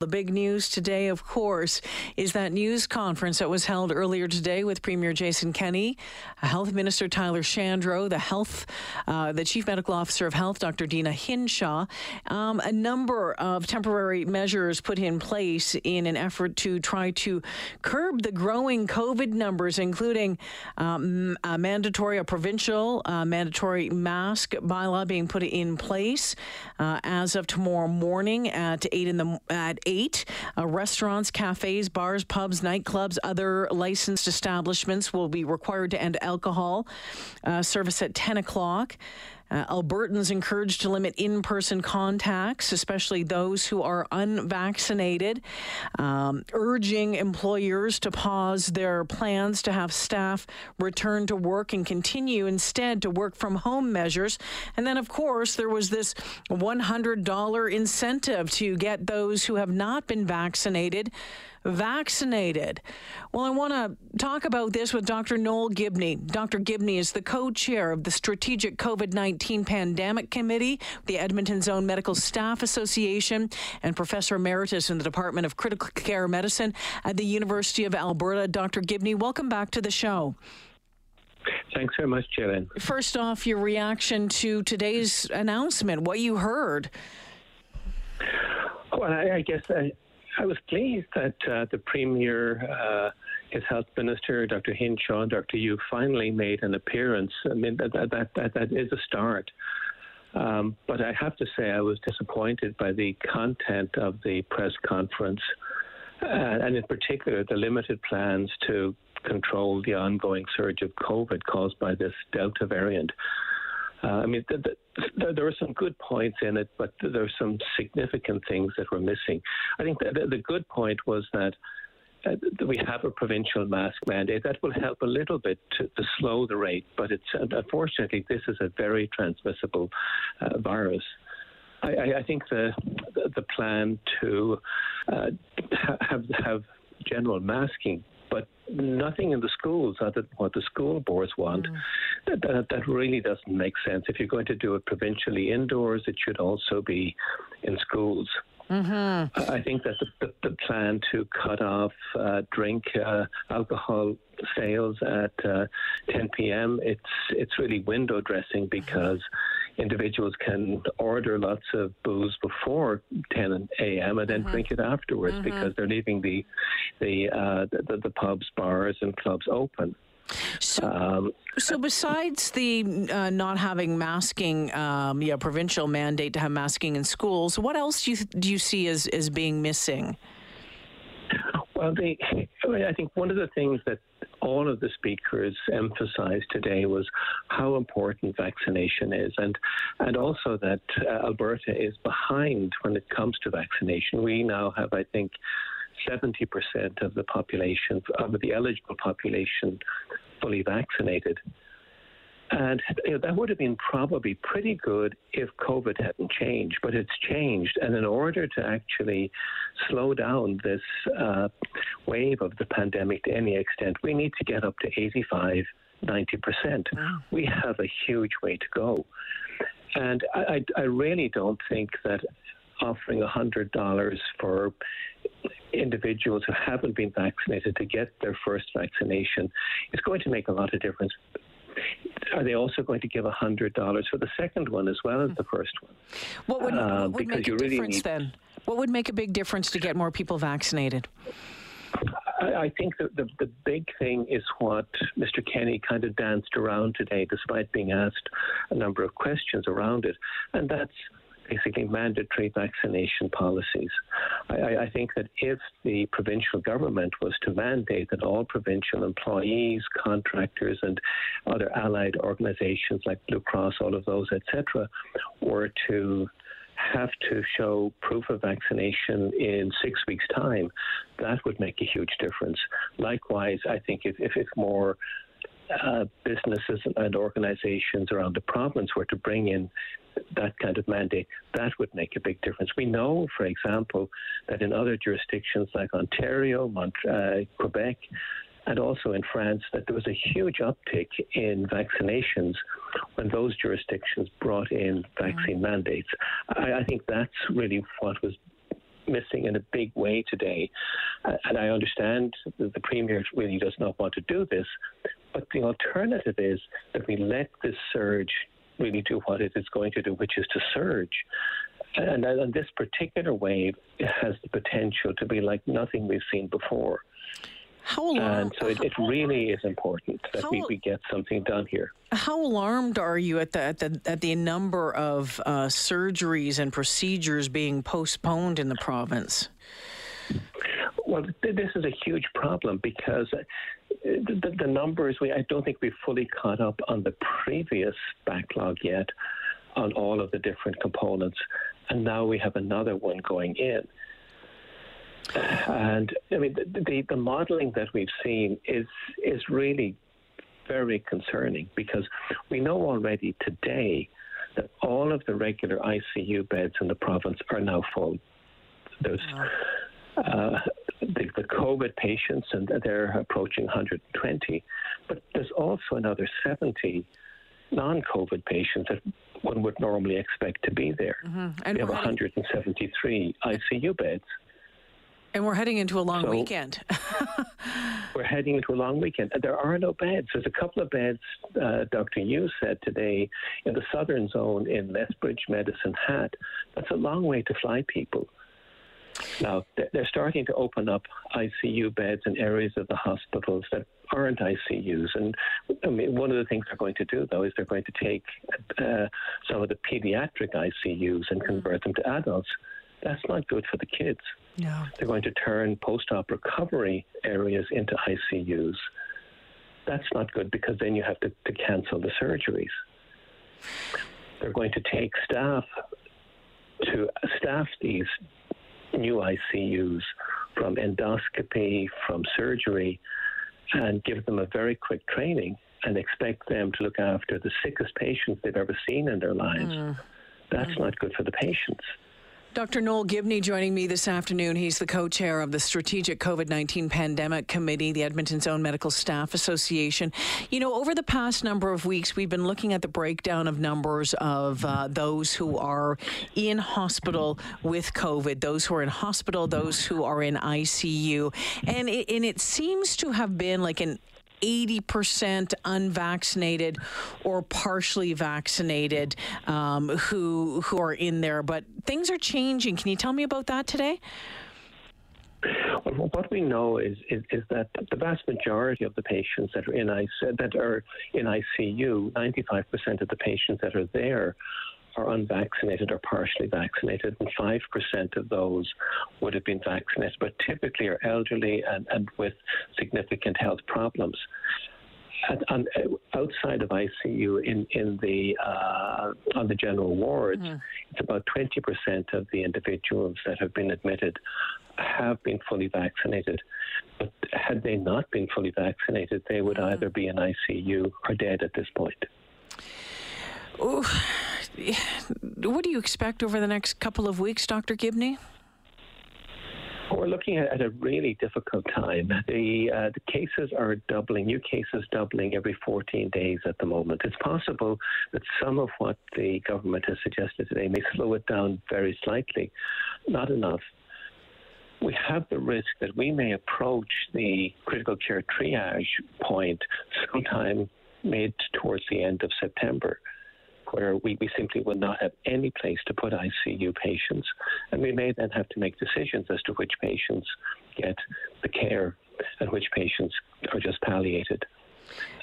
The big news today, of course, is that news conference that was held earlier today with Premier Jason Kenney, Health Minister Tyler Shandro, the Health, uh, the Chief Medical Officer of Health, Dr. Deena Hinshaw. Um, a number of temporary measures put in place in an effort to try to curb the growing COVID numbers, including um, a mandatory, a provincial uh, mandatory mask bylaw being put in place uh, as of tomorrow morning at eight in the at eight. Uh, restaurants, cafes, bars, pubs, nightclubs, other licensed establishments will be required to end alcohol uh, service at 10 o'clock. Uh, Albertans encouraged to limit in person contacts, especially those who are unvaccinated, um, urging employers to pause their plans to have staff return to work and continue instead to work from home measures. And then, of course, there was this $100 incentive to get those who have not been vaccinated vaccinated. Well, I want to talk about this with Dr. Noel Gibney. Dr. Gibney is the co chair of the Strategic COVID 19 Pandemic Committee, the Edmonton Zone Medical Staff Association, and Professor Emeritus in the Department of Critical Care Medicine at the University of Alberta. Dr. Gibney, welcome back to the show. Thanks very much, Jalen. First off, your reaction to today's announcement, what you heard. Well, I, I guess I, I was pleased that uh, the Premier, uh, his health minister, Dr. Hinshaw, Dr. Yiu finally made an appearance. I mean, that, that, that, that is a start. Um, but I have to say, I was disappointed by the content of the press conference, uh, and in particular, the limited plans to control the ongoing surge of COVID caused by this Delta variant. Uh, I mean, the, the, there were some good points in it, but there were some significant things that were missing. I think the, good point was that uh, we have a provincial mask mandate that will help a little bit to, to slow the rate, but it's unfortunately this is a very transmissible uh, virus. I, I, think the the plan to uh, have have general masking nothing in the schools other than what the school boards want. Mm. That, that, that, really doesn't make sense. If you're going to do it provincially indoors, it should also be in schools. Mm-hmm. I think that the, the, the, plan to cut off uh, drink uh, alcohol sales at uh, 10 p.m. it's it's really window dressing because individuals can order lots of booze before 10 a.m. and then mm-hmm. drink it afterwards mm-hmm. because they're leaving the the, uh, the, the pubs, bars, and clubs open. So, um, so besides the uh, not having masking, um, yeah, provincial mandate to have masking in schools, what else do you do you see as as being missing? Well, I think one of the things that all of the speakers emphasized today was how important vaccination is, and and also that uh, Alberta is behind when it comes to vaccination. We now have, I think. 70% of the population, of the eligible population, fully vaccinated. And you know, that would have been probably pretty good if COVID hadn't changed, but it's changed. And in order to actually slow down this uh, wave of the pandemic to any extent, we need to get up to 85, 90%. Wow. We have a huge way to go. And I, I really don't think that offering $100 for individuals who haven't been vaccinated to get their first vaccination is going to make a lot of difference are they also going to give $100 for the second one as well as the first one? What would, uh, what would make a really difference need... then? What would make a big difference to get more people vaccinated? I think that the, the big thing is what Mr. Kenney kind of danced around today, despite being asked a number of questions around it, and that's basically mandatory vaccination policies. I, I, think that if the provincial government was to mandate that all provincial employees, contractors, and other allied organizations like Blue Cross, all of those, etc., were to have to show proof of vaccination in six weeks' time, that would make a huge difference. Likewise, I think if, if, if more uh, businesses and organizations around the province were to bring in that kind of mandate, that would make a big difference. We know, for example, that in other jurisdictions like Ontario, Mont- uh, Quebec, and also in France that there was a huge uptick in vaccinations when those jurisdictions brought in vaccine mm-hmm. mandates. I, I think that's really what was missing in a big way today. Uh, and I understand that the Premier really does not want to do this, but the alternative is that we let this surge really do what it is going to do, which is to surge. And, and this particular wave has the potential to be like nothing we've seen before. How and so it, it really is important that how, we, we get something done here. How alarmed are you at the at the, at the number of uh, surgeries and procedures being postponed in the province? Well, this is a huge problem because the, the numbers, we, I don't think we've fully caught up on the previous backlog yet on all of the different components. And now we have another one going in. And I mean, the, the, the modeling that we've seen is is really very concerning because we know already today that all of the regular ICU beds in the province are now full. There's uh, the, the, COVID patients, and they're approaching 120, but there's also another 70 non-COVID patients that one would normally expect to be there. Mm-hmm. And we have 173 ICU beds. And we're heading into a long so weekend. we're heading into a long weekend. There are no beds. There's a couple of beds, uh, Dr. Yiu said today, in the southern zone in Lethbridge, Medicine Hat. That's a long way to fly people. Now, they're starting to open up ICU beds in areas of the hospitals that aren't ICUs. And I mean, one of the things they're going to do, though, is they're going to take uh, some of the pediatric ICUs and convert them to adults. That's not good for the kids. No. They're going to turn post op recovery areas into ICUs. That's not good because then you have to, to cancel the surgeries. They're going to take staff to staff these new ICUs from endoscopy, from surgery, and give them a very quick training and expect them to look after the sickest patients they've ever seen in their lives. Mm. That's mm. not good for the patients. Dr. Noel Gibney joining me this afternoon. He's the co chair of the Strategic COVID 19 Pandemic Committee, the Edmonton Zone Medical Staff Association. You know, over the past number of weeks, we've been looking at the breakdown of numbers of uh, those who are in hospital with COVID, those who are in hospital, those who are in ICU. And it, and it seems to have been like an 80% unvaccinated or partially vaccinated um, who who are in there. But things are changing. Can you tell me about that today? Well, what we know is, is, is that the vast majority of the patients that are in ICU, that are in ICU, 95% of the patients that are there are unvaccinated or partially vaccinated, and 5% of those would have been vaccinated, but typically are elderly and, and with significant health problems. on, outside of ICU, in in the uh, on the general wards, mm-hmm. it's about 20% of the individuals that have been admitted have been fully vaccinated. But had they not been fully vaccinated, they would mm-hmm. either be in ICU or dead at this point. Ooh what do you expect over the next couple of weeks, Dr. Gibney? We're looking at a really difficult time. The, uh, the cases are doubling, new cases doubling every 14 days at the moment. It's possible that some of what the government has suggested today may slow it down very slightly, not enough. We have the risk that we may approach the critical care triage point sometime mid towards the end of September where we, we simply will not have any place to put ICU patients. And we may then have to make decisions as to which patients get the care and which patients are just palliated.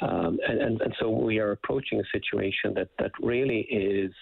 Um, and, and, and so we are approaching a situation that, that really is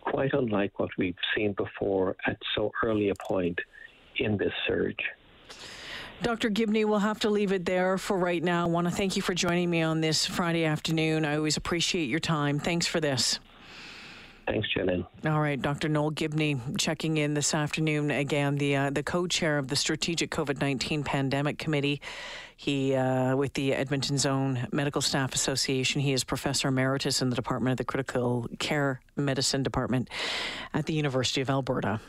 quite unlike what we've seen before at so early a point in this surge. Dr. Gibney, we'll have to leave it there for right now. I want to thank you for joining me on this Friday afternoon. I always appreciate your time. Thanks for this. Thanks, Jillian. All right, Dr. Noel Gibney checking in this afternoon. Again, the uh, the co-chair of the Strategic COVID-19 Pandemic Committee. He, uh, with the Edmonton Zone Medical Staff Association, he is professor emeritus in the Department of the Critical Care Medicine Department at the University of Alberta.